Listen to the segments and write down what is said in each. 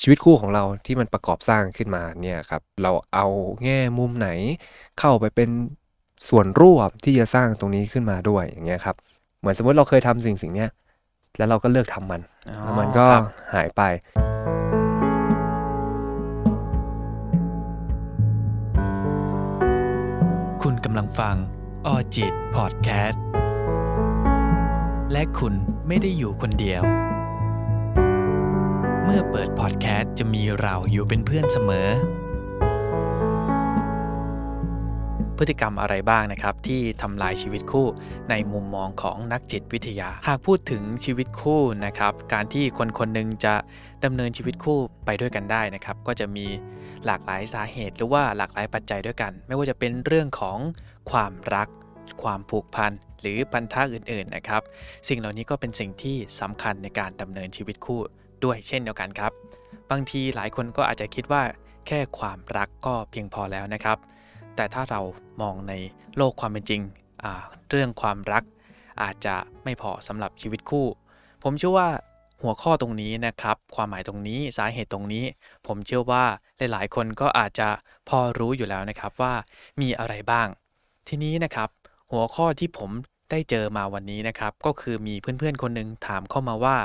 ชีวิตคู่ของเราที่มันประกอบสร้างขึ้นมาเนี่ยครับเราเอาแง่มุมไหน เข้าไปเป็นส่วนร่วมที่จะสร้างตรงนี้ขึ้นมาด้วยอย่างเงี้ยครับเหมือนสมมติเราเคยทำสิ่งสิ่งเนี้ยแล้วเราก็เลิกทำมันอ๋อแล้วมันก็ครับหายไปคุณกำลังฟังออจิตพอดแคสต์ และคุณไม่ได้อยู่คนเดียว เมื่อเปิดพอดแคสต์จะมีเราอยู่เป็นเพื่อนเสมอ พฤติกรรมอะไรบ้างนะครับ ที่ทำลายชีวิตคู่ในมุมมองของนักจิตวิทยา หากพูดถึงชีวิตคู่นะครับ การที่คนคนหนึ่งจะดำเนินชีวิตคู่ไปด้วยกันได้นะครับ ก็จะมีหลากหลายสาเหตุ หรือว่าหลากหลายปัจจัยด้วยกัน ไม่ว่าจะเป็นเรื่องของความรัก ความผูกพันหรือพันธะอื่นๆนะครับ สิ่งเหล่านี้ก็เป็นสิ่งที่สำคัญในการดำเนินชีวิตคู่ ด้วยเช่นเดียวกันครับ บางทีหลายคนก็อาจจะคิดว่าแค่ความรักก็เพียงพอแล้วนะครับ แต่ถ้าเรามองในโลกความเป็นจริง เรื่องความรักอาจจะไม่พอสำหรับชีวิตคู่ ผมเชื่อว่าหัวข้อตรงนี้นะครับ ความหมายตรงนี้สาเหตุตรงนี้ ผมเชื่อว่าหลายๆ คนก็อาจจะพอรู้อยู่แล้วนะครับว่ามีอะไรบ้าง ทีนี้นะครับ หัวข้อที่ผมได้เจอมาวันนี้นะครับ ก็คือมีเพื่อนๆคนหนึ่งถามเข้ามาว่า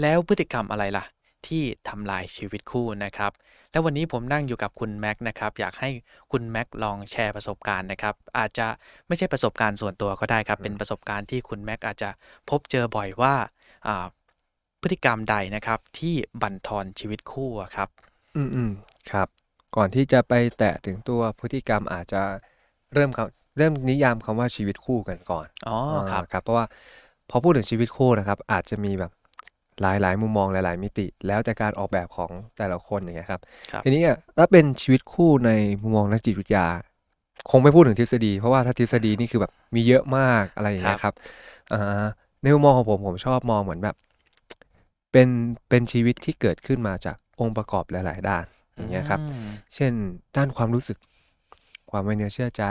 แล้วพฤติกรรมอะไรล่ะ ที่ทำลายชีวิตคู่นะครับ แล้ววันนี้ผมนั่งอยู่กับคุณแม็กซ์นะครับ อยากให้คุณแม็กซ์ลองแชร์ประสบการณ์นะครับ อาจจะไม่ใช่ประสบการณ์ส่วนตัวก็ได้ครับ เป็นประสบการณ์ที่คุณแม็กซ์อาจจะพบเจอบ่อยว่าอ่าพฤติกรรมใดนะครับ ที่บั่นทอนชีวิตคู่อะครับ อืมอืมครับ ก่อนที่จะไปแตะถึงตัวพฤติกรรมอาจจะเริ่มคำเริ่มนิยามคำว่าชีวิตคู่กันก่อนอ๋อครับาครับ เพราะว่าพอพูดถึงชีวิตคู่นะครับ อาจจะมีแบบ หลายหลายมุมมองหลาย ๆ มิติ แล้วแต่การออกแบบของแต่ละคนอย่างเงี้ยครับครับทีนี้อะถ้าเป็นชีวิตคู่ในมุมมองนักจิตวิทยา คงไม่พูดถึงทฤษฎี เพราะว่าถ้าทฤษฎีนี่คือแบบมีเยอะมากอะไรอย่างเงี้ยครับอ่าในมุมมองของผมผมชอบมองเหมือนแบบ เป็นเป็นชีวิตที่เกิดขึ้นมาจากองค์ประกอบหลาย ๆ ด้านอย่างเงี้ยครับอืมเช่น ด้านความรู้สึก ความไว้เนื้อเชื่อใจ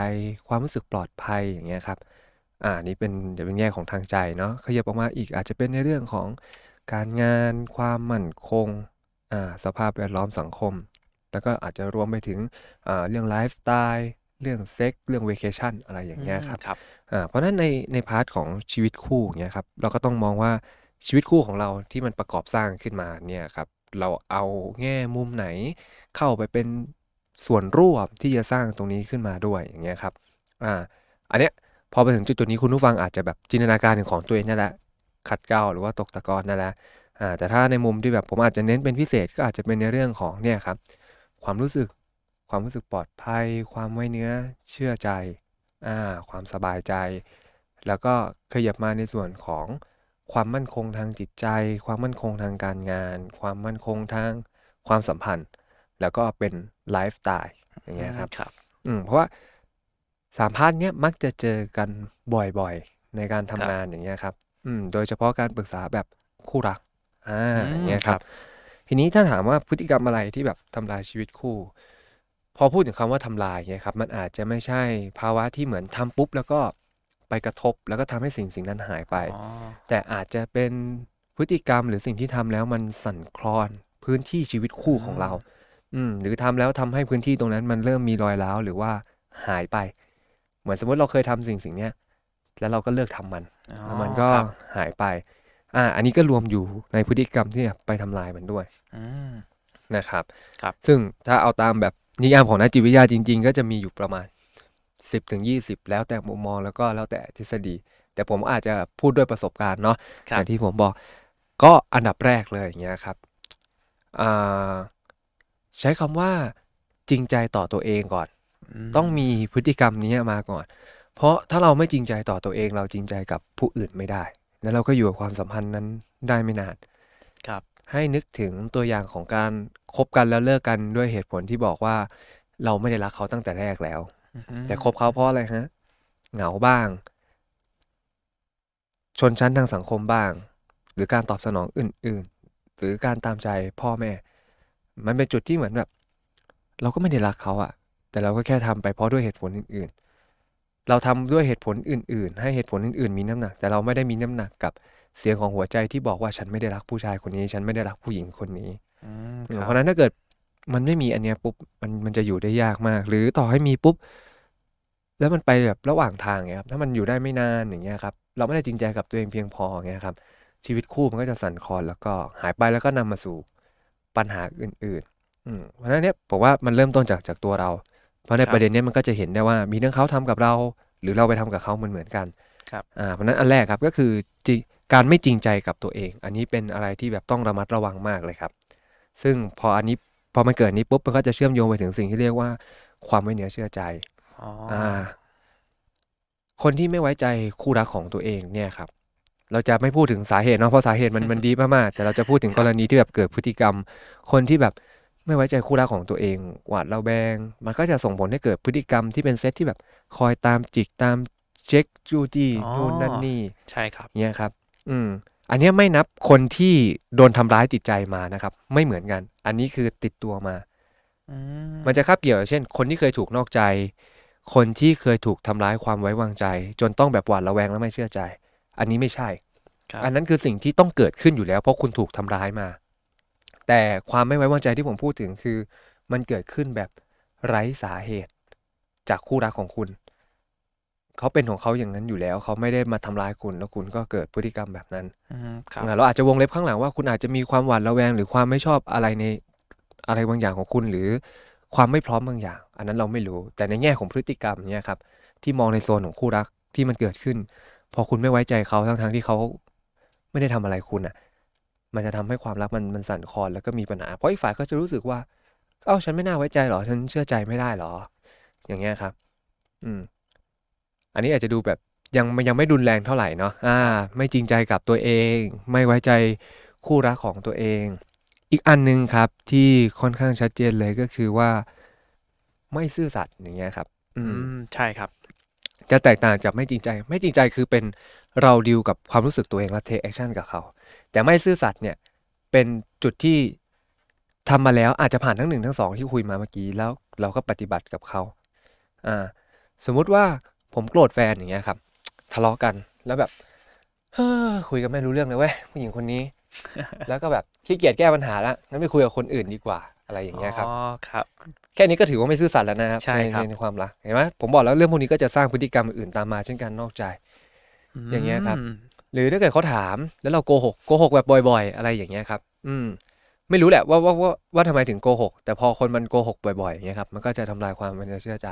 ความรู้สึกปลอดภัยอย่างเงี้ยครับอ่านี่เป็นเดี๋ยวเป็นแง่ของทางใจเนาะขยับออกมาอีกอาจจะเป็นในเรื่องของ การงาน ความมั่นคงอ่าสภาพแวดล้อมสังคม แล้วก็อาจจะรวมไปถึงอ่าเรื่องไลฟ์สไตล์เรื่องเซ็กเรื่อง vacation อะไรอย่างเงี้ยครับครับอ่าเพราะฉะนั้นในใน part ของชีวิตคู่อย่างเงี้ยครับเราก็ต้องมองว่าชีวิตคู่ของเราที่มันประกอบสร้างขึ้นมาเนี่ยครับเราเอาแง่มุมไหนเข้าไปเป็นส่วนร่วมที่จะสร้างตรงนี้ขึ้นมาด้วยอย่างเงี้ยครับอ่าอันเนี้ยพอไปถึงจุดจุดนี้คุณผู้ฟังอาจจะแบบจินตนาการถึงของตัวเองนั่นแหละ ขัดเกลาหรือว่าตกตะกอนนั่นแหละอ่าแต่ถ้าในมุมที่แบบผมอาจจะเน้นเป็นพิเศษก็อาจจะเป็นในเรื่องของเนี่ยครับความรู้สึกความรู้สึกปลอดภัย ความไว้เนื้อเชื่อใจอ่าความสบายใจ แล้วก็ขยับมาในส่วนของความมั่นคงทางจิตใจ ความมั่นคงทางการงาน ความมั่นคงทางความสัมพันธ์ แล้วก็เป็นไลฟ์สไตล์อย่างเงี้ยครับครับอืมเพราะว่าสามพาร์ทเนี้ยมักจะเจอกันบ่อยๆ ในการทำงานอย่างเงี้ยครับ อืม โดยเฉพาะการปรึกษาแบบคู่รัก อ่าอืมอย่างเงี้ยครัครับบทีนี้ถ้าถามว่าพฤติกรรมอะไรที่แบบทำลายชีวิตคู่ พอพูดถึงคำว่าทำลายเนี่ยครับ มันอาจจะไม่ใช่ภาวะที่เหมือนทำปุ๊บ แล้วก็ไปกระทบ แล้วก็ทำให้สิ่งสิ่งนั้นหายไปอ๋อแต่อาจจะเป็นพฤติกรรมหรือสิ่งที่ทำแล้วมันสั่นคลอนพื้นที่ชีวิตคู่ของเรา อืม หรือทำแล้วทำให้พื้นที่ตรงนั้นมันเริ่มมีรอยร้าวหรือว่าหายไป เหมือนสมมติเราเคยทำสิ่งสิ่งเนี้ยแล้วเราก็เลิกทำมันอ๋อแล้ว มันก็ครับหายไป อ่า อันนี้ก็รวมอยู่ในพฤติกรรมที่ไปทำลายมันด้วยอืมนะครับครับ ซึ่งถ้าเอาตามแบบนิยามของนักจิตวิทยาจริง ๆ ก็จะมีอยู่ประมาณ 10ถึง20 แล้วแต่มุมมองแล้วก็แล้วแต่ทฤษฎี แต่ผมอาจจะพูดด้วยประสบการณ์เนาะครัอบย่างที่ผมบอกก็อันดับแรกเลยอย่างเงี้ยครับอ่าใช้คำว่าจริงใจต่อตัวเองก่อนมต้องมีพฤติกรรมนี้มาก่อน เพราะถ้าเราไม่จริงใจต่อตัวเองเราจริงใจกับผู้อื่นไม่ได้ แล้วเราก็อยู่กับความสัมพันธ์นั้นได้ไม่นานครับให้นึกถึงตัวอย่างของการคบกันแล้วเลิกกันด้วยเหตุผลที่บอกว่า เราไม่ได้รักเขาตั้งแต่แรกแล้วอืมแต่คบเขาเพราะอะไรฮะ เหงาบ้าง ชนชั้นทางสังคมบ้าง หรือการตอบสนองอื่น ๆ หรือการตามใจพ่อแม่ มันเป็นจุดที่เหมือนแบบ เราก็ไม่ได้รักเขาอะแต่เราก็แค่ทำไปเพราะด้วยเหตุผลอื่น ๆ เราทำด้วยเหตุผลอื่น ๆ ให้เหตุผลอื่น ๆ มีน้ำหนัก แต่เราไม่ได้มีน้ำหนักกับเสียงของหัวใจที่บอกว่าฉันไม่ได้รักผู้ชายคนนี้ ฉันไม่ได้รักผู้หญิงคนนี้อืมอืคมรับเพราะฉะนั้นถ้าเกิดมันไม่มีอันเนี้ยปุ๊บมันมันจะอยู่ได้ยากมาก หรือต่อให้มีปุ๊บ แล้วมันไปแบบระหว่างทางเงี้ยครับถ้ามันอยู่ได้ไม่นานอย่างเงี้ยครับเราไม่ได้จริงใจกับตัวเองเพียงพออย่างเงี้ยครับ ชีวิตคู่มันก็จะสั่นคลอนแล้วก็หายไปแล้วก็นำมาสู่ปัญหาอื่น ๆ อืมเพราะฉะนั้นเนี่ยผมว่ามันเริ่มต้นจากจากตัวเราเพ ราะในครับประเด็นเนี้ยมันก็จะเห็นได้ว่ามีทั้งเขาทำกับเรา หรือเราไปทำกับเขาเหมือนเหมือนๆกันครับอ่าเพราะฉะนั้นอันแรกครับก็คือจิการไม่จริงใจกับตัวเอง อันนี้เป็นอะไรที่แบบต้องระมัดระวังมากเลยครับ ซึ่งพออันนี้พอมันเกิดนี้ปุ๊บมันก็จะเชื่อมโยงไปถึงสิ่งที่เรียกว่าความไม่เนื้อเชื่อใจอ๋อออ่า คนที่ไม่ไว้ใจคู่รักของตัวเองเนี่ยครับ เราจะไม่พูดถึงสาเหตุเนาะเพราะสาเหตุมันมันดีมากๆแต่เราจะพูดถึงกรณีที่แบบเกิดพฤติกรรม คนที่แบบ ไม่ไว้ใจคู่รักของตัวเอง หวาดระแวง มันก็จะส่งผลให้เกิดพฤติกรรมที่เป็นเซตที่แบบคอยตามจิกตามเช็คจูจี้อ๋อนู่นนั่นนี่ใช่ครับเนี่ยครับ อืมอันเนี้ยไม่นับคนที่โดนทำร้ายจิตใจมานะครับ ไม่เหมือนกัน อันนี้คือติดตัวมาอืมมันจะคาบเกี่ยวอย่างเช่น คนที่เคยถูกนอกใจ คนที่เคยถูกทำร้ายความไว้วางใจ จนต้องแบบหวาดระแวงและไม่เชื่อใจ อันนี้ไม่ใช่ครับอันนั้นคือสิ่งที่ต้องเกิดขึ้นอยู่แล้ว เพราะคุณถูกทำร้ายมา แต่ความไม่ไว้วางใจที่ผมพูดถึงคือ มันเกิดขึ้นแบบไร้สาเหตุจากคู่รักของคุณ เขาเป็นของเขาอย่างนั้นอยู่แล้ว เขาไม่ได้มาทำร้ายคุณแล้วคุณก็เกิดพฤติกรรมแบบนั้นอืมครับอ่าเราอาจจะวงเล็บข้างหลังว่าคุณอาจจะมีความหวาดระแวง หรือความไม่ชอบอะไรในอะไรบางอย่างของคุณหรือความไม่พร้อมบางอย่าง อันนั้นเราไม่รู้ แต่ในแง่ของพฤติกรรมเนี่ยครับ ที่มองในโซนของคู่รักที่มันเกิดขึ้น พอคุณไม่ไว้ใจเขาทั้งๆที่เขาไม่ได้ทำอะไรคุณอะ มันจะทำให้ความรักมันมันสั่นคลอนแล้วก็มีปัญหา เพราะอีกฝ่ายก็จะรู้สึกว่า เอ้าฉันไม่น่าไว้ใจหรอ ฉันเชื่อใจไม่ได้หรอ อย่างเงี้ยครับ อืม อันนี้อาจจะดูแบบยังยังไม่รุนแรงเท่าไหร่เนาะ อ่า ไม่จริงใจกับตัวเอง ไม่ไว้ใจคู่รักของตัวเอง อีกอันหนึ่งครับที่ค่อนข้างชัดเจนเลยก็คือว่า ไม่ซื่อสัตย์อย่างเงี้ยครับ อือืมมใช่ครับ จะแตกต่างจากไม่จริงใจ ไม่จริงใจคือเป็นเราดิวกับความรู้สึกตัวเองและ take action กับเขา แต่ไม่ซื่อสัตย์เนี่ยเป็นจุดที่ทำมาแล้วอาจจะผ่านทั้งหนึ่งทั้งสองที่คุยมาเมื่อกี้แล้วเราก็ปฏิบัติกับเขาอ่าสมมุติว่าผมโกรธแฟนอย่างเงี้ยครับ ทะเลาะกันแล้วแบบเฮ้อคุยกันไม่รู้เรื่องเลยเว้ยผู้หญิงคนนี้ แล้วก็แบบขี้เกียจแก้ปัญหาละงั้นไปคุยกับคนอื่นดีกว่าอะไรอย่างเงี้ยครับอ๋อครับ แค่นี้ก็ถือว่าไม่ซื่อสัตย์แล้วนะครับใช่ครับในความรักเห็นไหมผมบอกแล้วเรื่องพวกนี้ก็จะสร้างพฤติกรรมอื่นๆตามมาเช่นการนอกใจ อย่างเงี้ยครับม หรือถ้าเกิดเขาถามแล้วเราโกหกโกหกแบบบ่อย ๆ อะไรอย่างเงี้ยครับ อืม ไม่รู้แหละว่าว่าว่าว่าทำไมถึงโกหก แต่พอคนมันโกหกบ่อยๆอย่างเงี้ยครับมันก็จะทำลายความไว้เนื้อเชื่อใจ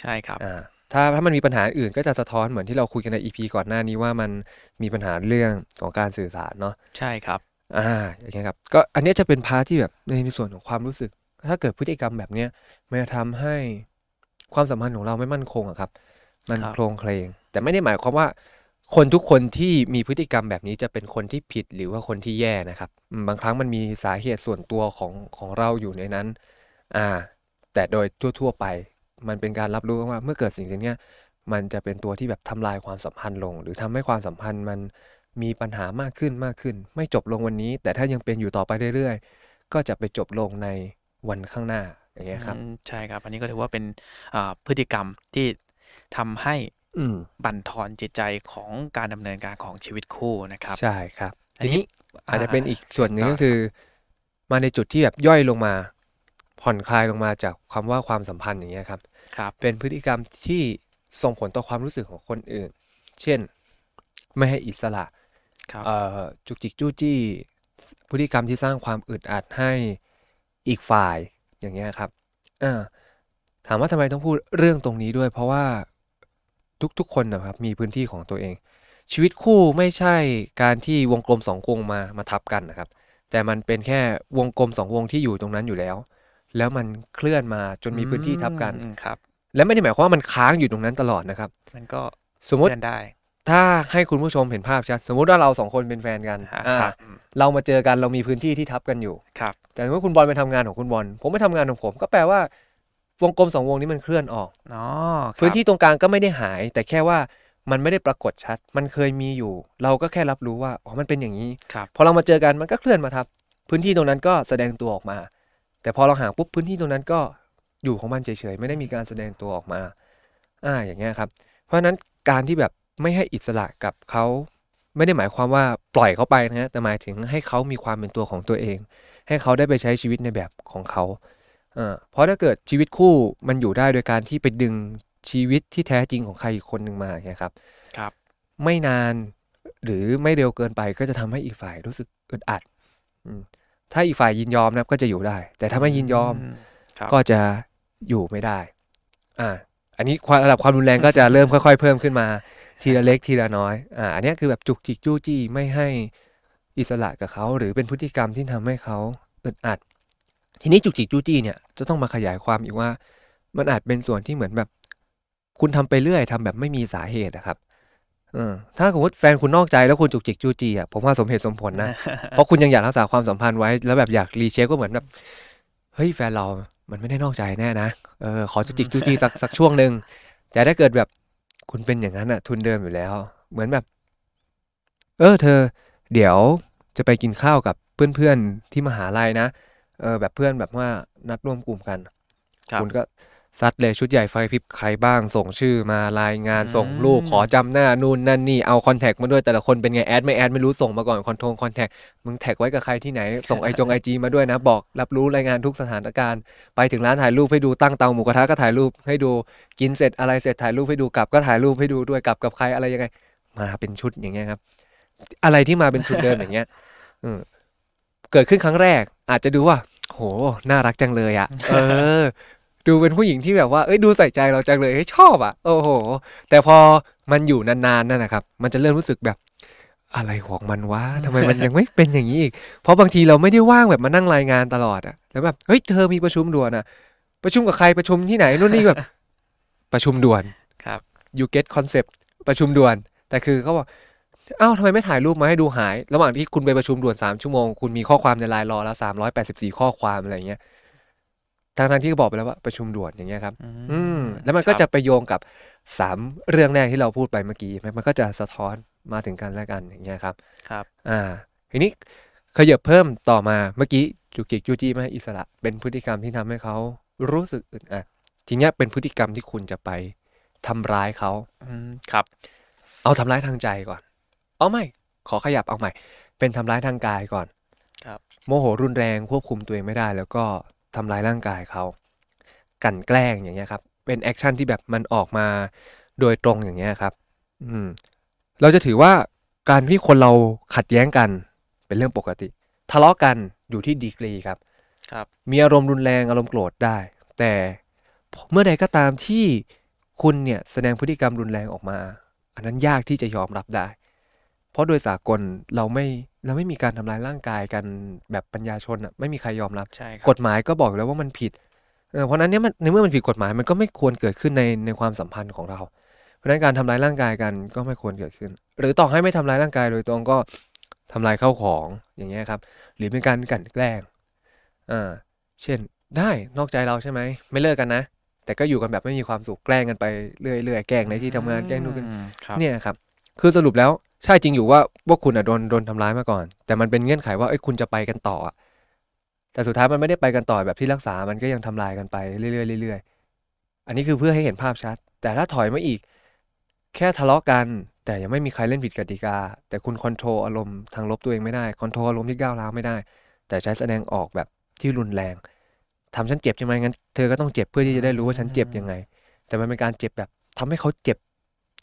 ใช่ครับอ่าถ้าถ้ามันมีปัญหาอื่นก็จะสะท้อนเหมือนที่เราคุยกันในอีพีก่อนหน้านี้ว่ามันมีปัญหาเรื่องของการสื่อสารเนาะใช่ครับอ่าอย่างเงี้ยครับก็อันเนี้ยจะเป็นพาร์ทที่แบบในในส่วนของความรู้สึก ถ้าเกิดพฤติกรรมแบบเนี้ยมันจะทำให้ความสัมพันธ์ของเราไม่มั่นคงอะครับ มันครับโครงเคลงแต่ไม่ได้หมายความว่า คนทุกคนที่มีพฤติกรรมแบบนี้จะเป็นคนที่ผิดหรือว่าคนที่แย่นะครับ บางครั้งมันมีสาเหตุส่วนตัวของของเราอยู่ในนั้น อ่า แต่โดยทั่ว ๆ ไป มันเป็นการรับรู้ว่าเมื่อเกิดสิ่งสิ่งเนี้ยมันจะเป็นตัวที่แบบทำลายความสัมพันธ์ลง หรือทำให้ความสัมพันธ์มันมีปัญหามากขึ้นมากขึ้น ไม่จบลงวันนี้ แต่ถ้ายังเป็นอยู่ต่อไปเรื่อยๆ ก็จะไปจบลงในวันข้างหน้าอย่างเงี้ยครับใช่ครับ อันนี้ก็ถือว่าเป็นพฤติกรรมที่ทำให้ บั่นทอนจิตใจของการดำเนินการของชีวิตคู่นะครับ ใช่ครับ อันทีนี้นี้อาจจะเป็นอีกส่วนหนึ่งต่อก็คือ มาในจุดที่แบบย่อยลงมา ผ่อนคลายลงมาจากคำว่าความสัมพันธ์อย่างเงี้ยครับครับ เป็นพฤติกรรมที่ส่งผลต่อความรู้สึกของคนอื่น เช่น ไม่ให้อิสระครับเอ่อจุกจิกจู้จี้พฤติกรรมที่สร้างความอึดอัดให้อีกฝ่ายอย่างเงี้ยครับอ่าถามว่าทำไมต้องพูดเรื่องตรงนี้ด้วย เพราะว่า ทุกๆคนนะครับมีพื้นที่ของตัวเอง ชีวิตคู่ไม่ใช่การที่วงกลมสองวงมามาทับกันนะครับ แต่มันเป็นแค่วงกลมสองวงที่อยู่ตรงนั้นอยู่แล้ว แล้วมันเคลื่อนมาจนมีพื้นที่ทับกันอืมครับ และไม่ได้หมายความว่ามันค้างอยู่ตรงนั้นตลอดนะครับ มันก็สมมติเลื่อนได้ถ้าให้คุณผู้ชมเห็นภาพชัดสมมุติว่าเราสองคนเป็นแฟนกันอ่าอ่าครับอืมเรามาเจอกันเรามีพื้นที่ที่ทับกันอยู่ครับ แต่เมื่อคุณบอลไปทำงานของคุณบอลผมไปทำงานของผม ก็แปลว่า วงกลมสองวงนี้มันเคลื่อนออกอ๋อครับพื้นที่ตรงกลางก็ไม่ได้หาย แต่แค่ว่ามันไม่ได้ปรากฏชัด มันเคยมีอยู่ เราก็แค่รับรู้ว่าอ๋อมันเป็นอย่างนี้ครับพอเรามาเจอกันมันก็เคลื่อนมาทับ พื้นที่ตรงนั้นก็แสดงตัวออกมา แต่พอเราห่างปุ๊บพื้นที่ตรงนั้นก็อยู่ของมันเฉยๆไม่ได้มีการแสดงตัวออกมาอ่าอย่างเงี้ยครับ เพราะฉะนั้นการที่แบบไม่ให้อิสระกับเขาไม่ได้หมายความว่าปล่อยเขาไปนะฮะแต่หมายถึงให้เขามีความเป็นตัวของตัวเอง ให้เขาได้ไปใช้ชีวิตในแบบของเขา เออเพราะถ้าเกิดชีวิตคู่มันอยู่ได้โดยการที่ไปดึงชีวิตที่แท้จริงของใครอีกคนหนึ่งมาเนี่ยครับ ครับ ไม่นานหรือไม่เร็วเกินไปก็จะทำให้อีกฝ่ายรู้สึกอึดอัดอืมถ้าอีกฝ่ายยินยอมนะก็จะอยู่ได้ แต่ถ้าไม่ยินยอมครับก็จะอยู่ไม่ได้ อ่า อันนี้ความระดับความรุนแรงก็จะเริ่มค่อยๆ เพิ่มขึ้นมา ทีละเล็กทีละน้อย อ่า อันเนี้ยคือแบบจุกจิกจู้จี้ไม่ให้อิสระกับเขา หรือเป็นพฤติกรรมที่ทำให้เขาอึดอัด ทีนี้จุกจิกจู้จี้เนี่ยจะต้องมาขยายความอีกว่า มันอาจเป็นส่วนที่เหมือนแบบ คุณทำไปเรื่อยทำแบบไม่มีสาเหตุนะครับเออถ้าสมมติแฟนคุณนอกใจแล้วคุณจุกจิกจู้จี้อะผมว่าสมเหตุสมผลนะเพราะคุณยังอยากรักษาความสัมพันธ์ไว้ แล้วแบบอยากรีเช็คก็เหมือนแบบเฮ้ยแฟนเรามันไม่ได้นอกใจแน่นะเออขอจุกจิกจู้จี้สักสักช่วงหนึ่งแต่ถ้าเกิดแบบคุณเป็นอย่างนั้นอะ ทุนเดิมอยู่แล้ว เหมือนแบบ เออ เธอ เดี๋ยวจะไปกินข้าวกับเพื่อนๆที่มหาลัยนะ เออแบบเพื่อนแบบว่านัดร่วมกลุ่มกันครับคุณก็ซัดเลยชุดใหญ่ไฟพริบใครบ้างส่งชื่อมารายงานอืมส่งรูปขอจำหน้านู่นนั่นนี่เอาคอนแทคมาด้วยแต่ละคนเป็นไงแอดไม่แอดไม่รู้ส่งมาก่อนคอนโทรคอนแทคมึงแท็กไว้กับใครที่ไหน ส่งไอจงไอจีมาด้วยนะ บอกรับรู้รายงานทุกสถานการณ์ ไปถึงร้านถ่ายรูปให้ดูตั้งเตาหมูกระทะก็ถ่ายรูปให้ดูกินเสร็จอะไรเสร็จถ่ายรูปให้ดูกลับก็ถ่ายรูปให้ดูด้วยกลับกับใครอะไรยังไง มาเป็นชุดอย่างเงี้ยครับ อะไรที่มาเป็นชุดเดิมอย่างเงี้ยอืม เกิดขึ้นครั้งแรก อาจจะดูว่า โห น่ารักจังเลยอะเออ ดูเป็นผู้หญิงที่แบบว่า เอ้ย ดูใส่ใจเราจังเลยเฮ้ยชอบอะโอ้โห แต่พอมันอยู่นานๆนั่นนะครับ มันจะเริ่มรู้สึกแบบ อะไรของมันวะทำไมมันยังไม่เป็นอย่างนี้อีก เพราะบางทีเราไม่ได้ว่างแบบมานั่งรายงานตลอดอะแล้วแบบ เฮ้ย เธอมีประชุมด่วนอะประชุมกับใคร ประชุมที่ไหน นู่นนี่แบบ ประชุมด่วน ครับ you get concept ประชุมด่วน แต่คือเขาบอกเอ้าทำไมไม่ถ่ายรูปมาให้ดูหาย ระหว่างที่คุณไปประชุมด่วน3ชั่วโมง คุณมีข้อความในไลน์รอแล้ว384ข้อความอะไรเงี้ยทางทางๆที่ก็บอกไปแล้วว่าประชุมด่วนอย่างเงี้ยครับ อืมแล้วมันก็จะไปโยงกับ3เรื่องแรกที่เราพูดไปเมื่อกี้ไหมมันก็จะสะท้อนมาถึงกันและกันอย่างเงี้ยครับ ครับ อ่า ทีนี้ขยับเพิ่มต่อมาเมื่อกี้จุกจิกจู้จี้ไม่ให้อิสระ เป็นพฤติกรรมที่ทำให้เขารู้สึกอึดอัดทีเนี้ยเป็นพฤติกรรมที่คุณจะไปทำร้ายเขาอืมครับ เอาทำร้ายทางใจก่อน เอาไม่ ขอขยับเอาใหม่ เป็นทำร้ายทางกายก่อน ครับ โมโหรุนแรงควบคุมตัวเองไม่ได้ แล้วก็ทำร้ายร่างกายเขากลั่นแกล้งอย่างเงี้ยครับ เป็น action ที่แบบมันออกมาโดยตรงอย่างเงี้ยครับ อืม เราจะถือว่าการที่คนเราขัดแย้งกันเป็นเรื่องปกติ ทะเลาะกันอยู่ที่ดีกรีครับ ครับ มีอารมณ์รุนแรงอารมณ์โกรธได้ แต่เมื่อใดก็ตามที่คุณเนี่ยแสดงพฤติกรรมรุนแรงออกมา อันนั้นยากที่จะยอมรับได้ เพราะโดยสากลเราไม่เราไม่มีการทำลายร่างกายกันแบบปัญญาชนอะไม่มีใครยอมรับใช่ครักฎหมายก็บอกอยู่แล้วว่ามันผิดเออเพราะฉะนั้นเนี่ยมันในเมื่อมันผิดกฎหมายมันก็ไม่ควรเกิดขึ้นในในความสัมพันธ์ของเรา เพราะฉะนั้นการทำร้ายร่างกายกันก็ไม่ควรเกิดขึ้น หรือต่อให้ไม่ทำร้ายร่างกายโดยตรงก็ทำลายข้าวของอย่างเงี้ยครับ หรือเป็นการกลั่นแกล้งอ่าเช่นได้นอกใจเราใช่ไหมไม่เลิกกันนะ แต่ก็อยู่กันแบบไม่มีความสุขแกล้งกันไปเรื่อยๆแกล้งในที่ทำงานแกล้งนู่นแกล้งอืมครับเนี่ยครับ คือสรุปแล้ว ใช่จริงอยู่ว่าว่าคุณอะโดนโดนทำร้ายมาก่อน แต่มันเป็นเงื่อนไขว่าเอ้ยคุณจะไปกันต่ออะแต่สุดท้ายมันไม่ได้ไปกันต่อแบบที่รักษา มันก็ยังทำลายกันไปเรื่อยๆเรื่อยๆอันนี้คือเพื่อให้เห็นภาพชัด แต่ถ้าถอยมาอีก แค่ทะเลาะกัน แต่ยังไม่มีใครเล่นผิดกติกา แต่คุณ control อารมณ์ทางลบตัวเองไม่ได้ control อารมณ์ที่ก้าวร้าวไม่ได้ แต่ใช้แสดงออกแบบที่รุนแรงทำฉันเจ็บใช่ไหมงั้นเธอก็ต้องเจ็บเพื่อที่จะได้รู้ว่าฉันเจ็บยังไง แต่มันเป็นการเจ็บแบบทำให้เขาเจ็บ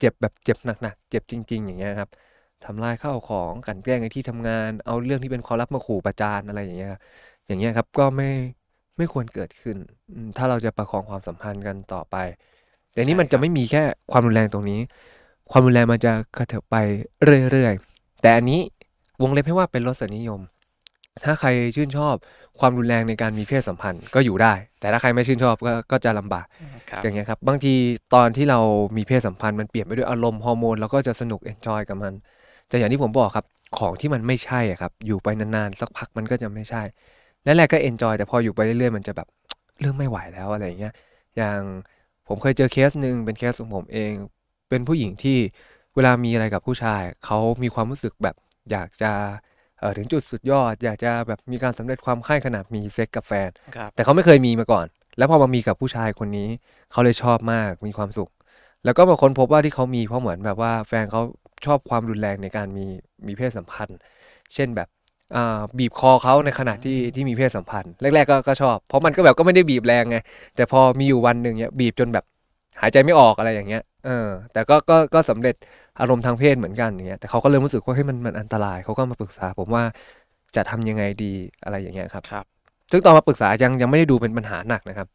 เจ็บแบบเจ็บหนักๆเจ็บจริง ๆ อย่างเงี้ยครับทำลายข้าวของกลั่นแกล้งในที่ทำงาน เอาเรื่องที่เป็นความลับมาขู่ประจานอะไรอย่างเงี้ยครับอย่างเงี้ยครับก็ไม่ไม่ควรเกิดขึ้นอืมถ้าเราจะประคองความสัมพันธ์กันต่อไป แต่นี่ใช่ครับ มันจะไม่มีแค่ความรุนแรงตรงนี้ ความรุนแรงมันจะกระเถิบไปเรื่อยๆ แต่อันนี้วงเล็บให้ว่าเป็นรสนิยม ถ้าใครชื่นชอบความรุนแรงในการมีเพศสัมพันธ์ก็อยู่ได้ แต่ถ้าใครไม่ชื่นชอบก็ก็จะลำบากครับ อย่างเงี้ยครับ บางทีตอนที่เรามีเพศสัมพันธ์มันเปลี่ยนไปด้วยอารมณ์ฮอร์โมนเราก็จะสนุก enjoy กับมัน แต่อย่างที่ผมบอกครับ ของที่มันไม่ใช่อะครับ อยู่ไปนานๆสักพักมันก็จะไม่ใช่และแรกๆก็ enjoy แต่พออยู่ไปเรื่อยๆมันจะแบบเริ่มไม่ไหวแล้วอะไรอย่างเงี้ย อย่างผมเคยเจอเคสหนึ่งเป็นเคสของผมเอง เป็นผู้หญิงที่เวลามีอะไรกับผู้ชายเขามีความรู้สึกแบบอยากจะเอ่อถึงจุดสุดยอด อยากจะแบบมีการสำเร็จความใคร่ขนาดมีเซ็กส์กับแฟนครับแต่เขาไม่เคยมีมาก่อน แล้วพอมามีกับผู้ชายคนนี้ เขาเลยชอบมากมีความสุข แล้วก็มาค้นพบว่าที่เขามีเพราะเหมือนแบบว่าแฟนเขาชอบความรุนแรงในการมีมีเพศสัมพันธ์ เช่นแบบอ่าบีบคอเขาในขณะที่ที่มีเพศสัมพันธ์แรกๆก็ก็ชอบ เพราะมันก็แบบก็ไม่ได้บีบแรงไงแต่พอมีอยู่วันหนึ่งเนี่ยบีบจนแบบหายใจไม่ออกอะไรอย่างเงี้ยเออแต่ก็ก็ก็สำเร็จอารมณ์ทางเพศเหมือนกันอย่างเงี้ยแต่เขาก็เริ่มรู้สึกว่าเฮ้ยมันมันอันตรายเขาก็มาปรึกษาผมว่าจะทำยังไงดีอะไรอย่างเงี้ยครับครับ ซึ่งตอนมาปรึกษายังยังไม่ได้ดูเป็นปัญหาหนักนะครับ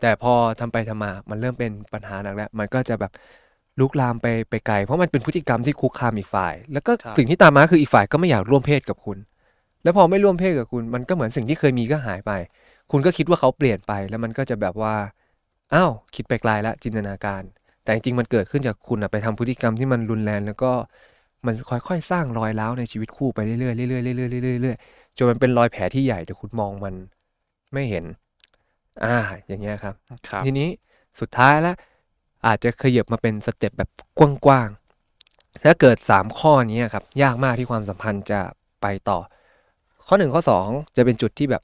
แต่พอทำไปทำมามันเริ่มเป็นปัญหาหนักแล้ว มันก็จะแบบลุกลามไปไปไกล เพราะมันเป็นพฤติกรรมที่คุกคามอีกฝ่าย แล้วก็ครับสิ่งที่ตามมาคืออีกฝ่ายก็ไม่อยากร่วมเพศกับคุณ แล้วพอไม่ร่วมเพศกับคุณ มันก็เหมือนสิ่งที่เคยมีก็หายไป คุณก็คิดว่าเขาเปลี่ยนไป แล้วมันก็จะแบบว่าอ้าวคิดไปไกลแล้วจินตนาการ แต่จริงๆมันเกิดขึ้นจากคุณอะไปทำพฤติกรรมที่มันรุนแรงแล้วก็มันค่อยๆ สร้างรอยร้าวในชีวิตคู่ไปเรื่อยๆเรื่อยๆเรื่อยๆเรื่อยๆเรื่อยๆ จนมันเป็นรอยแผลที่ใหญ่แต่คุณมองมันไม่เห็น อ่า อย่างเงี้ยครับครับทีนี้สุดท้ายแล้วอาจจะขยับมาเป็นสเต็ปแบบกว้างๆ ถ้าเกิด 3 ข้อนี้ครับ ยากมากที่ความสัมพันธ์จะไปต่อ ข้อ 1 ข้อ 2 จะเป็นจุดที่แบบ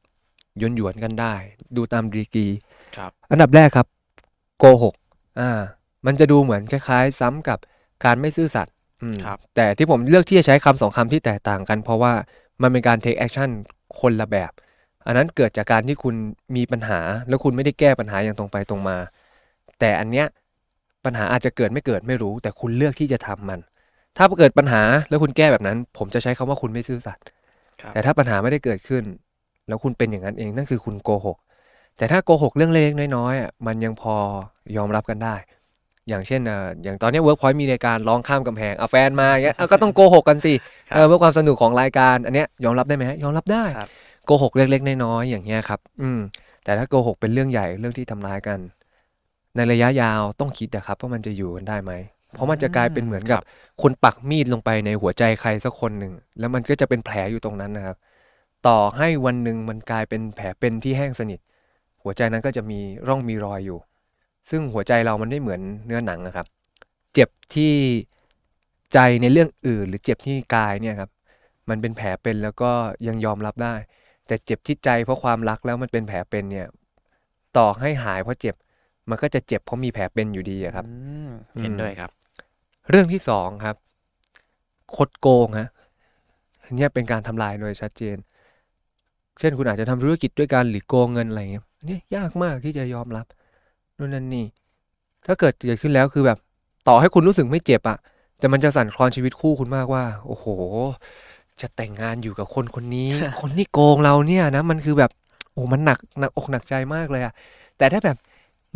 ยนหยวนๆกันได้ ดูตามดีกรีครับ อันดับแรกครับโกหกอ่า มันจะดูเหมือนคล้ายๆ ซ้ำกับการไม่ซื่อสัตย์อืมครับ แต่ที่ผมเลือกที่จะใช้คำสองคำที่แตกต่างกัน เพราะว่า มันเป็นการ take action คนละแบบ อันนั้นเกิดจากการที่คุณมีปัญหา แล้วคุณไม่ได้แก้ปัญหาอย่างตรงไปตรงมา แต่อันเนี้ยปัญหาอาจจะเกิดไม่เกิดไม่รู้ แต่คุณเลือกที่จะทำมัน ถ้าเกิดปัญหาแล้วคุณแก้แบบนั้น ผมจะใช้คำว่าคุณไม่ซื่อสัตย์ครับแต่ถ้าปัญหาไม่ได้เกิดขึ้น แล้วคุณเป็นอย่างนั้นเองนั่นคือคุณโกหกแต่ถ้าโกหกเรื่องเล็กๆน้อยๆอะมันยังพอยอมรับกันได้ อย่างเช่นอะอย่างตอนนี้เวิร์กพอยต์มีรายการร้องข้ามกำแพงเอาแฟนมาอย่างเงี้ยเอาก็ต้องโกหกกันสิครับเออเพื่อความสนุกของรายการ อันเนี้ยยอมรับได้ไหมฮะยอมรับได้ครับโกหกเล็กๆน้อยๆอย่างเงี้ยครับ อืม แต่ถ้าโกหกเป็นเรื่องใหญ่เรื่องที่ทำร้ายกัน ในระยะยาวต้องคิดนะครับว่ามันจะอยู่กันได้ไหมเพราะมันจะกลายเป็นเหมือนกับคนปักมีดลงไปในหัวใจใครสักคนหนึ่งแล้วมันก็จะเป็นแผลอยู่ตรงนั้นนะครับ ต่อให้วันหนึ่งมันกลายเป็นแผลเป็นที่แห้งสนิท หัวใจนั้นก็จะมีร่องมีรอยอยู่ ซึ่งหัวใจเรามันไม่เหมือนเนื้อหนังนะครับ เจ็บที่ใจในเรื่องอื่น หรือเจ็บที่กายเนี่ยครับ มันเป็นแผลเป็นแล้วก็ยังยอมรับได้ แต่เจ็บที่ใจเพราะความรักแล้วมันเป็นแผลเป็นเนี่ยต่อให้หายเพราะเจ็บมันก็จะเจ็บเพราะมีแผลเป็นอยู่ดีอะครับอืมเห็นด้วยครับ เรื่องที่สองครับ คดโกงฮะอันเนี้ยเป็นการทำลายโดยชัดเจน เช่นคุณอาจจะทำธุรกิจด้วยกันหรือโกงเงินอะไรเงี้ยอันเนี้ยยากมากที่จะยอมรับ นู่นนั่นนี่ ถ้าเกิดเกิดขึ้นแล้วคือแบบ ต่อให้คุณรู้สึกไม่เจ็บอะแต่มันจะสั่นคลอนชีวิตคู่คุณมากว่า โอ้โห จะแต่งงานอยู่กับคนคนนี้ คนที่โกงเราเนี่ยนะ มันคือแบบโอ้มันหนักหนักอกหนักใจมากเลยอะแต่ถ้าแบบ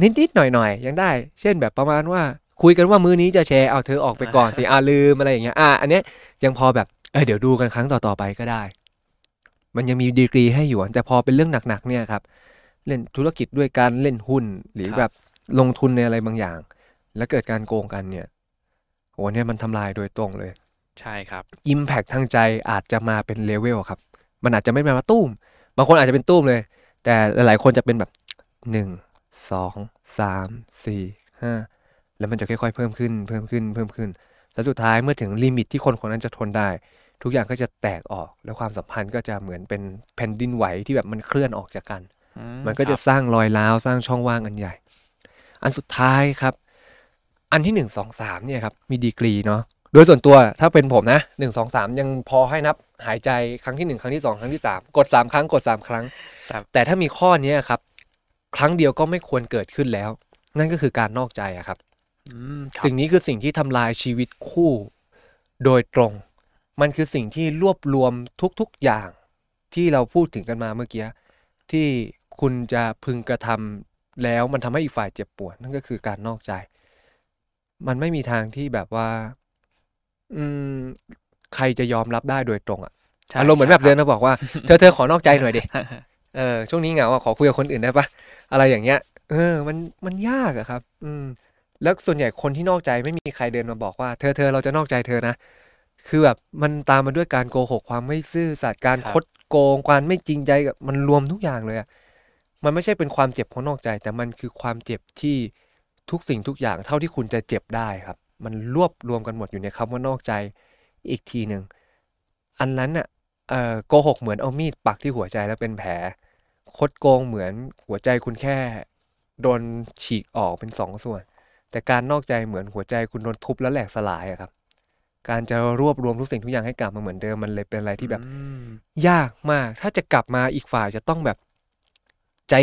นิดๆหน่อยๆยังได้ เช่นแบบประมาณว่าคุยกันว่ามื้อนี้จะแชร์เอาเธอออกไปก่อนสิอ่าลืมอะไรอย่างเงี้ยอ่าอันเนี้ยยังพอแบบเออเดี๋ยวดูกันครั้งต่อๆไปก็ได้ มันยังมีดีกรีให้อยู่แต่พอเป็นเรื่องหนักๆเนี่ยครับ เล่นธุรกิจด้วยการเล่นหุ้น หรือครับแบบลงทุนในอะไรบางอย่าง แล้วเกิดการโกงกันเนี่ยโหเนี่ยมันทำลายโดยตรงเลย ใช่ครับ impact ทางใจอาจจะมาเป็นเลเวลครับ มันอาจจะไม่มาตุ้ม บางคนอาจจะเป็นตุ้มเลย แต่หลายๆคนจะเป็นแบบหนึ่งสองสามสี่ห้าแล้วมันจะค่อยๆเพิ่มขึ้นเพิ่มขึ้นเพิ่มขึ้น แล้วสุดท้ายเมื่อถึง limit ที่คนคนนั้นจะทนได้ ทุกอย่างก็จะแตกออก แล้วความสัมพันธ์ก็จะเหมือนเป็นแผ่นดินไหวที่แบบมันเคลื่อนออกจากกันอื มันก็จะครับสร้างรอยร้าวสร้างช่องว่างอันใหญ่ อันสุดท้ายครับ อันที่หนึ่งสองสามเนี่ยครับมีดีกรีเนาะโดยส่วนตัวถ้าเป็นผมนะหนึ่งสองสามยังพอให้นับหายใจครั้งที่หนึ่งครั้งที่สองครั้งที่สามกดสามครั้งกดสามครั้งครับแต่ถ้ามีข้อเนี้ยครับ ครั้งเดียวก็ไม่ควรเกิดขึ้นแล้ว นั่นก็คือการนอกใจอะครับอืมครับสิ่งนี้คือสิ่งที่ทำลายชีวิตคู่ โดยตรง มันคือสิ่งที่รวบรวมทุกๆอย่างที่เราพูดถึงกันมาเมื่อกี้ที่ คุณจะพึงกระทำแล้วมันทำให้อีกฝ่ายเจ็บปวดนั่นก็คือการนอกใจ มันไม่มีทางที่แบบว่า อืมใครจะยอมรับได้โดยตรงอะใช่อารมณ์เหมือนแบบใช่เดินมาบอกว่าเธอเธอขอนอกใจหน่อยดิเออช่วงนี้เหงาอะขอคุยกับคนอื่นได้ปะอะไรอย่างเงี้ย เออ มันมันยากอะครับ อืม แล้วส่วนใหญ่คนที่นอกใจไม่มีใครเดินมาบอกว่า เธอเธอเราจะนอกใจเธอนะคือแบบมันตามมาด้วยการโกหกความไม่ซื่อสัตย์การครับคดโกงความไม่จริงใจกับมันรวมทุกอย่างเลยอะ มันไม่ใช่เป็นความเจ็บเพราะนอกใจ แต่มันคือความเจ็บที่ทุกสิ่งทุกอย่างเท่าที่คุณจะเจ็บได้ครับ มันรวบรวมกันหมดอยู่ในคำว่านอกใจอีกทีหนึ่งอันนั้นอะเอ่อโกหกเหมือนเอามีดปักที่หัวใจแล้วเป็นแผลคดโกงเหมือนหัวใจคุณแค่โดนฉีกออกเป็นสองส่วน แต่การนอกใจเหมือนหัวใจคุณโดนทุบแล้วแหลกสลายอะครับ การจะรวบรวมทุกสิ่งทุกอย่างให้กลับมาเหมือนเดิมมันเลยเป็นอะไรที่แบบอืมยากมาก ถ้าจะกลับมาอีกฝ่ายจะต้องแบบ ใจ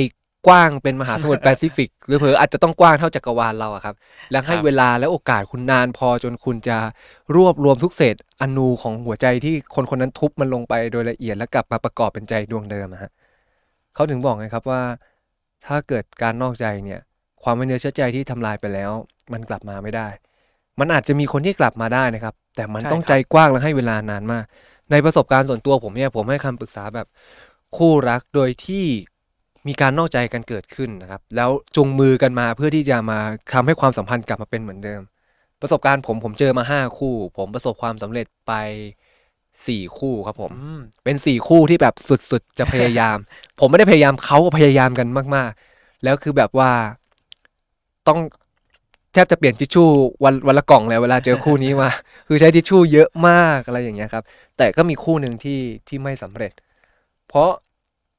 กว้างเป็นมหาสมุทรแปซิฟิก หรือเผลออาจจะต้องกว้างเท่าจักรวาลเราอะครับ แล้วให้ครับเวลาและโอกาสคุณนานพอจนคุณจะรวบรวมทุกเศษอนูของหัวใจที่คนคนนั้นทุบมันลงไปโดยละเอียดแล้วกลับมาประกอบเป็นใจดวงเดิมอะฮะเขาถึงบอกไงครับว่า ถ้าเกิดการนอกใจเนี่ย ความไม่เนื้อเชื่อใจที่ทำลายไปแล้ว มันกลับมาไม่ได้ มันอาจจะมีคนที่กลับมาได้นะครับ แต่มันใช่ต้องครับใจกว้างและให้เวลานานมาก ในประสบการณ์ส่วนตัวผมเนี่ยผมให้คำปรึกษาแบบคู่รักโดยที่ มีการนอกใจกันเกิดขึ้นนะครับ แล้วจูงมือกันมาเพื่อที่จะมาทำให้ความสัมพันธ์กลับมาเป็นเหมือนเดิม ประสบการณ์ผมผมเจอมาห้าคู่ ผมประสบความสำเร็จไปสี่คู่ครับผมอืมเป็นสี่คู่ที่แบบสุดๆจะพยายาม ผมไม่ได้พยายามเขาก็พยายามกันมากๆ แล้วคือแบบว่าต้องแทบจะเปลี่ยนทิชชู่วันวันละกล่องแล้วเวลาเจอคู่นี้มา คือใช้ทิชชู่เยอะมากอะไรอย่างเงี้ยครับ แต่ก็มีคู่หนึ่งที่ที่ไม่สำเร็จ เพราะ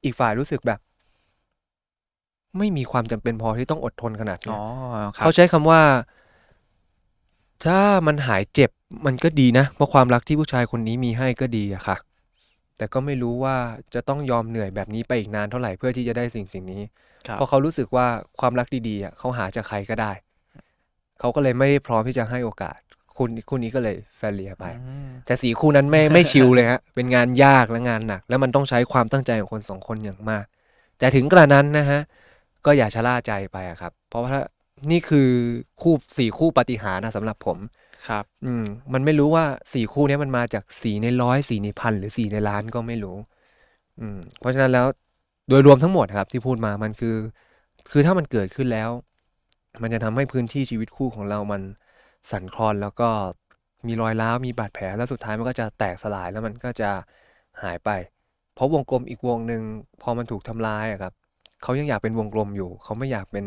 อีกฝ่ายรู้สึกแบบ ไม่มีความจำเป็นพอที่ต้องอดทนขนาดนี้อ๋อครับเขาใช้คำว่า ถ้ามันหายเจ็บมันก็ดีนะ เพราะความรักที่ผู้ชายคนนี้มีให้ก็ดีอะค่ะ แต่ก็ไม่รู้ว่าจะต้องยอมเหนื่อยแบบนี้ไปอีกนานเท่าไหร่เพื่อที่จะได้สิ่งสิ่งนี้ครับเพราะเขารู้สึกว่าความรักดีๆอะเขาหาจากใครก็ได้ เขาก็เลยไม่ได้พร้อมที่จะให้โอกาสคุณคู่นี้ก็เลยแฟนเลียไปอืมแต่สีคู่นั้นไม่ไม่ชิลเลยฮะ เป็นงานยากและงานหนัก แล้วมันต้องใช้ความตั้งใจของคนสองคนอย่างมาก แต่ถึงกระนั้นนะฮะ ก็อย่าชะล่าใจไปอะครับ เพราะว่านี่คือคู่สี่คู่ปาฏิหาริย์นะสำหรับผมครับ อืม มันไม่รู้ว่าสี่คู่เนี้ยมันมาจากสี่ในร้อยสี่ในพันหรือสี่ในล้านก็ไม่รู้ อืม เพราะฉะนั้นแล้วโดยรวมทั้งหมดครับ ที่พูดมามันคือ คือถ้ามันเกิดขึ้นแล้ว มันจะทำให้พื้นที่ชีวิตคู่ของเรามันสั่นคลอนแล้วก็มีรอยร้าวมีบาดแผลแล้วสุดท้ายมันก็จะแตกสลายแล้วมันก็จะหายไป เพราะวงกลมอีกวงหนึ่งพอมันถูกทำลายอะครับ เขายังอยากเป็นวงกลมอยู่ เขาไม่อยากเป็น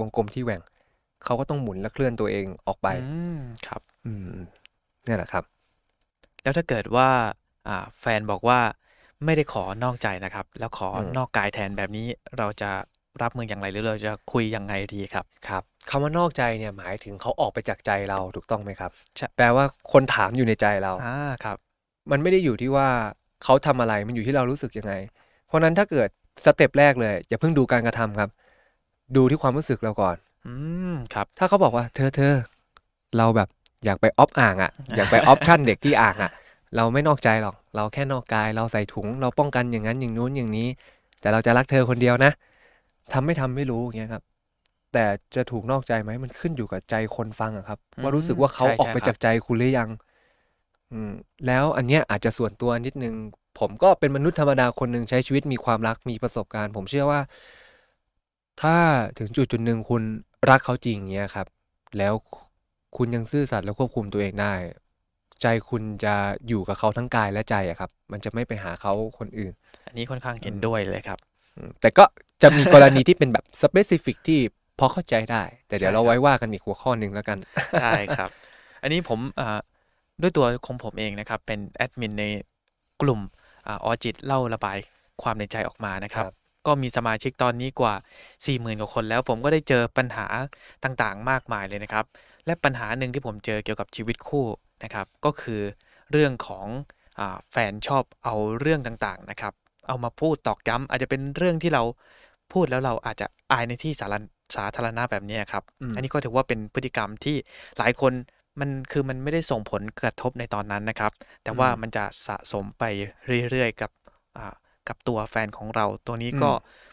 วงกลมที่แหว่ง เขาก็ต้องหมุนและเคลื่อนตัวเองออกไปอืมครับ อืมนี่แหละครับ แล้วถ้าเกิดว่า อ่า แฟนบอกว่าไม่ได้ขอนอกใจนะครับ แล้วขออืมนอกกายแทนแบบนี้เราจะรับมืออย่างไรหรือเราจะคุยยังไงดีครับครับคำว่านอกใจเนี่ยหมายถึงเขาออกไปจากใจเราถูกต้องไหมครับใช่แปลว่าคนถามอยู่ในใจเราอ่าครับ มันไม่ได้อยู่ที่ว่าเขาทำอะไรมันอยู่ที่เรารู้สึกยังไง เพราะฉะนั้นถ้าเกิด สเต็ปแรกเลยอย่าเพิ่งดูการกระทำครับ ดูที่ความรู้สึกเราก่อน อืมครับ ถ้าเขาบอกว่า เธอเธอเราแบบอยากไปออฟอ่างอะ่ะ อยากไปออฟชั่นเด็กที่อ่างอะ่ะ เราไม่นอกใจหรอก เราแค่นอกกาย เราใส่ถุง เราป้องกันอย่างนั้นอย่างนู้นอย่างนี้ แต่เราจะรักเธอคนเดียวนะทำไม่ทำไม่รู้อย่างเงี้ยครับ แต่จะถูกนอกใจไหมมันขึ้นอยู่กับใจคนฟังอะครับ ว่ารู้สึกว่าเขาใช่ออกไปใช่ครับจากใจคุณหรือยัง อืมแล้วอันเนี้ยอาจจะส่วนตัวนิดนึง ผมก็เป็นมนุษย์ธรรมดาคนหนึ่งใช้ชีวิตมีความรักมีประสบการณ์ ผมเชื่อว่า ถ้าถึงจุดจุดหนึ่งคุณรักเขาจริงเงี้ยครับ แล้วคุณยังซื่อสัตย์และควบคุมตัวเองได้ ใจคุณจะอยู่กับเขาทั้งกายและใจอะครับ มันจะไม่ไปหาเขาคนอื่น อันนี้ค่อนข้างเห็นอืมด้วยเลยครับอืมแต่ก็จะมีกรณีที่เป็นแบบ specific ที่พอเข้าใจได้ แต่เดี๋ยวใช่เราครับไว้ว่ากันอีกหัวข้อหนึ่งแล้วกันใช่ครับ อันนี้ผมอ่าด้วยตัวของผมเองนะครับ เป็นแอดมินในกลุ่ม อาออจิตเล่าระบายความในใจออกมานะครับครับ ก็มีสมาชิกตอนนี้กว่า 40,000กว่าคนแล้วผมก็ได้เจอปัญหาต่างๆ มากมายเลยนะครับ และปัญหาหนึ่งที่ผมเจอเกี่ยวกับชีวิตคู่นะครับ ก็คือเรื่องของอาแฟนชอบเอาเรื่องต่างๆนะครับ เอามาพูดตอกย้ำอาจจะเป็นเรื่องที่เราพูดแล้วเราอาจจะอายในที่สาธารณสาธารณะแบบนี้ครับอืมอันนี้ก็ถือว่าเป็นพฤติกรรมที่หลายคน มันคือมันไม่ได้ส่งผลกระทบในตอนนั้นนะครับ แต่ว่ามันจะสะสมไปเรื่อยๆกับอ่ากับตัวแฟนของเราตัวนี้ก็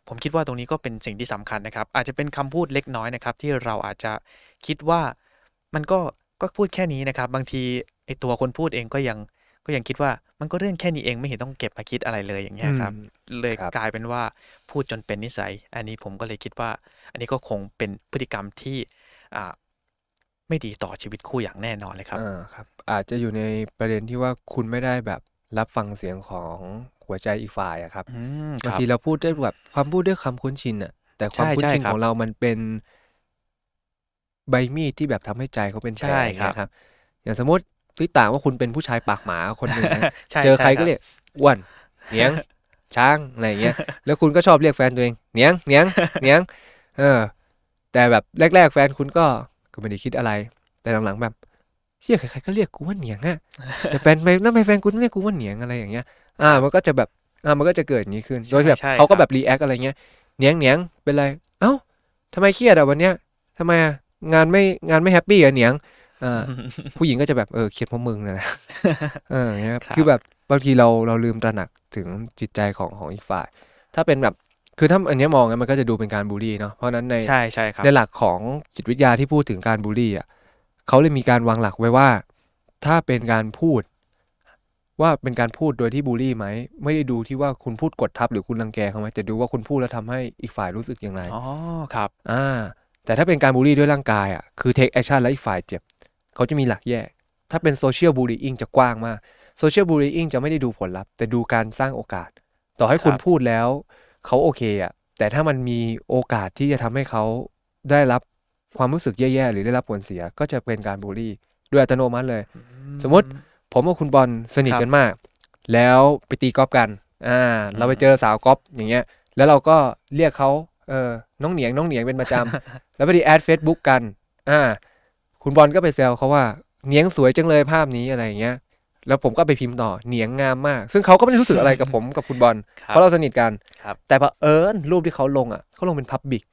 ผมคิดว่าตรงนี้ก็เป็นสิ่งที่สำคัญนะครับ อาจจะเป็นคำพูดเล็กน้อยนะครับ ที่เราอาจจะคิดว่ามันก็ก็พูดแค่นี้นะครับ บางทีไอตัวคนพูดเองก็ยังก็ยังคิดว่ามันก็เรื่องแค่นี้เองไม่เห็นต้องเก็บมาคิดอะไรเลยอย่างเงี้ยครับอืมเลยครับกลายเป็นว่าพูดจนเป็นนิสัย อันนี้ผมก็เลยคิดว่า อันนี้ก็คงเป็นพฤติกรรมที่อ่า ไม่ดีต่อชีวิตคู่อย่างแน่นอนเลยครับอ่าครับ อาจจะอยู่ในประเด็นที่ว่าคุณไม่ได้แบบรับฟังเสียงของหัวใจอีกฝ่ายอะครับอืมคบางรับทีเราพูดได้แบบความพูดด้วยคำคุ้นชินอะแต่ความใช่คุ้นใช่ชินครัขบองเรามันเป็นใบมีดที่แบบทำให้ใจเขาเป็นแผลใช่อย่างครัเงี้บยครับ อย่างสมมติที่ต่างว่าคุณเป็นผู้ชายปากหมาคนหนึ่งนะใช่เจอใครช่ก็บเรียกอ้วนเหนียงช้างอะไรอย่างเงี้ย แล้วคุณก็ชอบเรียกแฟนตัวเองเหนียงเหนียงเหนียงเออ แต่แบบแรก ๆ แฟนคุณก็ ก็ไม่ได้คิดอะไร แต่หลังๆแบบเฮียใครๆก็เรียกกูว่าเหนียงอะแต่แฟนแฟนนั่นแฟนกูต้องเรียกกูว่าเหนียงอะไรอย่างเงี้ย อ่า มันก็จะแบบอ่ามันก็จะเกิดอย่างนี้ขึ้นโดยแบบใช่เขาก็ครับแบบ react อะไรเงี้ยเหนียงเหนียงเป็นไร เอ้าทำไมเครียดอะวันเนี้ยทำไมอะงานไม่งานไม่ happy อะเหนียงอ่าผู้หญิงก็จะแบบเออเครียดเพราะมึงนะเอออย่างเงี้ยครับครับคือแบบบางทีเราเราลืมตระหนักถึงจิตใจของของอีกฝ่าย ถ้าเป็นแบบ คือถ้าอันเนี้ยมองงั้นมันก็จะดูเป็นการบูลลี่เนาะเพราะฉะนั้นในใช่ใช่ครับในหลักของจิตวิทยาที่พูดถึงการบูลลี่อะเขาเลยมีการวางหลักไว้ว่า ถ้าเป็นการพูด ว่าเป็นการพูดโดยที่บูลลี่ไหมไม่ได้ดูที่ว่าคุณพูดกดทับหรือคุณรังแกเขาไหมแต่ดูว่าคุณพูดแล้วทำให้อีกฝ่ายรู้สึกอย่างไรอ๋อครับอ่าแต่ถ้าเป็นการบูลลี่ด้วยร่างกายอะคือ take action แล้วอีกฝ่ายเจ็บเขาจะมีหลักแยก ถ้าเป็น social bullying จะกว้างมาก social bullying จะไม่ได้ดูผลลัพธ์แต่ดูการสร้างโอกาส ต่อให้คุณครับพูดแล้ว เขาโอเคอะแต่ถ้ามันมีโอกาสที่จะทำให้เขาได้รับความรู้สึกแย่ๆหรือได้รับผลเสียก็จะเป็นการบูลลี่ด้วยอัตโนมัติเลย สมมุติผมกับคุณบอลสนิทครับกันมาก แล้วไปตีกอล์ฟกัน อ่า เราไปเจอสาวกอล์ฟอย่างเงี้ย แล้วเราก็เรียกเขาเออน้องเหนียงน้องเหนียงเป็นประจำแล้วได้ add เฟซบุ๊กกัน อ่า คุณบอลก็ไปแซวเขาว่าเหนียงสวยจังเลยภาพนี้อะไรอย่างเงี้ย แล้วผมก็ไปพิมพ์ต่อเหนียงงามมาก ซึ่งเขาก็ไม่ได้รู้สึกอะไรกับผมกับคุณบอลเพราะเราสนิทกันครับแต่เผอิญรูปที่เขาลงอะเขาลงเป็นพับบิก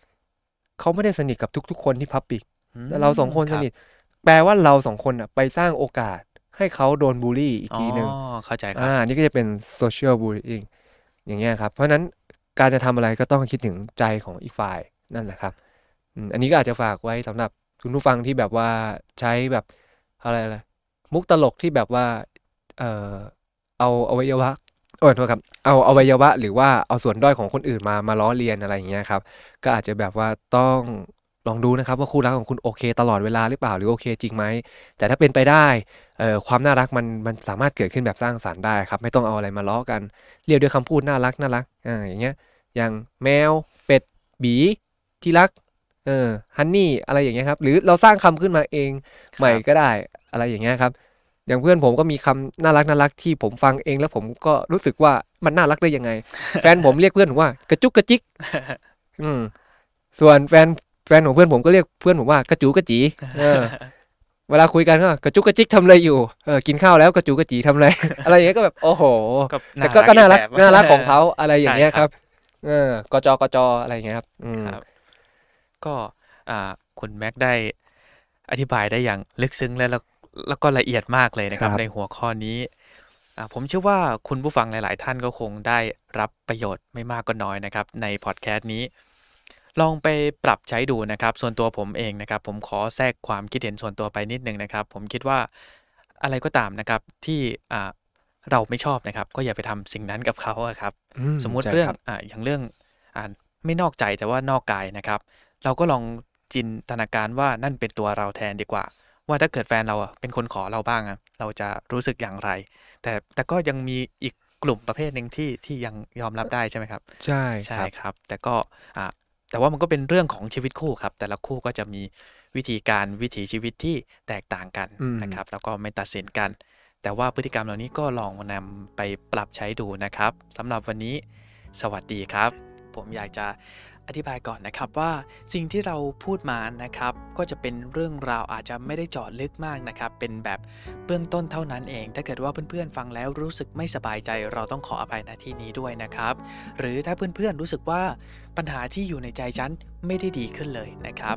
เขาไม่ได้สนิทกับทุก ๆ คนที่พับบิกแต่เราสองคนสนิท แปลว่าเราสองคนอะไปสร้างโอกาสให้เขาโดนบูลลี่อีกอ๋อทีหนึ่งเข้าใจครัอ่านี่ก็จะเป็นโซเชียลบูล y ิ n งอย่างเงี้ยครับ เพราะฉะนั้นการจะทำอะไรก็ต้องคิดถึงใจของอีกฝ่ายนั่นแหละครับอืมอันนี้ก็อาจจะฝากไว้สำหรับคุณผู้ฟังที่แบบว่าใช้แบบอะไรอะไรมุกตลกที่แบบว่า เอ่อเอาอวัยวะโอ้ยโทษครับเอาอวัยวะ หรือว่าเอาส่วนด้อยของคนอื่นมามาล้อเลียนอะไรอย่างเงี้ยครับ ก็อาจจะแบบว่าต้องลองดูนะครับว่าคู่รักของคุณโอเค ตลอดเวลาหรือเปล่าหรือโอเคจริงไหมแต่ถ้าเป็นไปได้เอ่อความน่ารักมันมันสามารถเกิดขึ้นแบบสร้างสรรค์ได้ครับ ไม่ต้องเอาอะไรมาล้อกัน เรียกด้วยคำพูดน่ารักน่ารักอ่าอย่างเงี้ยอย่างแมวเป็ดบีที่รักเออฮันนี่อะไรอย่างเงี้ยครับหรือเราสร้างคำขึ้นมาเองใหม่ก็ได้อะไรอย่างเงี้ยครับ อย่างเพื่อนผมก็มีคำน่ารักน่ารักที่ผมฟังเองแล้วผมก็รู้สึกว่ามันน่ารักได้ยังไง แฟนผมเรียกเพื่อนผมว่ากระจุกกระจิก อืม ส่วนแฟนแฟนของเพื่อนผมก็เรียกเพื่อนผมว่ากระจูกระจีเออ เวลาคุยกันก็กระจุกกระจิกทำอะไรอยู่เออกินข้าวแล้วกระจูกระจีทำอะไร อะไรอย่างเงี้ยก็แบบโอ้โหก็แต่ก็ก็น่ารักอีแบบน่ารักของเขาอะไรอย่างเงี้ยใช่ครับ เออกจกจอะไรอย่างเงี้ยครับ อืมครับก็อ่าคุณแม็กได้อธิบายได้อย่างลึกซึ้งและ แล้วแล้วก็ละเอียดมากเลยนะครับครับในหัวข้อนี้อ่าผมเชื่อว่าคุณผู้ฟังหลาย ๆ ท่านก็คงได้รับประโยชน์ไม่มากก็น้อยนะครับ ในพอดแคสต์นี้ ลองไปปรับใช้ดูนะครับ ส่วนตัวผมเองนะครับ ผมขอแทรกความคิดเห็นส่วนตัวไปนิดนึงนะครับ ผมคิดว่าอะไรก็ตามนะครับที่อ่าเราไม่ชอบนะครับ ก็อย่าไปทำสิ่งนั้นกับเขาอะครับอืสมมุติใช่เรื่องคบอ่าอย่างเรื่องอ่าไม่นอกใจแต่ว่านอกกายนะครับ เราก็ลองจินตนาการว่านั่นเป็นตัวเราแทนดีกว่า ว่าถ้าเกิดแฟนเราอะเป็นคนขอเราบ้างอะเราจะรู้สึกอย่างไร แต่แต่ก็ยังมีอีกกลุ่มประเภทหนึ่งที่ที่ยังยอมรับได้ใช่ไหมครับ ใช่ใช่ครับครับแต่ก็อ่าแต่ว่ามันก็เป็นเรื่องของชีวิตคู่ครับ แต่ละคู่ก็จะมีวิธีการวิถีชีวิตที่แตกต่างกันอืมนะครับ แล้วก็ไม่ตัดสินกัน แต่ว่าพฤติกรรมเหล่านี้ก็ลองนำไปปรับใช้ดูนะครับสำหรับวันนี้สวัสดีครับ ผมอยากจะ อธิบายก่อนนะครับว่าสิ่งที่เราพูดมานะครับ ก็จะเป็นเรื่องราวอาจจะไม่ได้เจาะลึกมากนะครับ เป็นแบบเบื้องต้นเท่านั้นเอง ถ้าเกิดว่าเพื่อนๆฟังแล้วรู้สึกไม่สบายใจ เราต้องขออภัยณที่นี้ด้วยนะครับ หรือถ้าเพื่อนๆรู้สึกว่าปัญหาที่อยู่ในใจฉันไม่ได้ดีขึ้นเลยนะครับ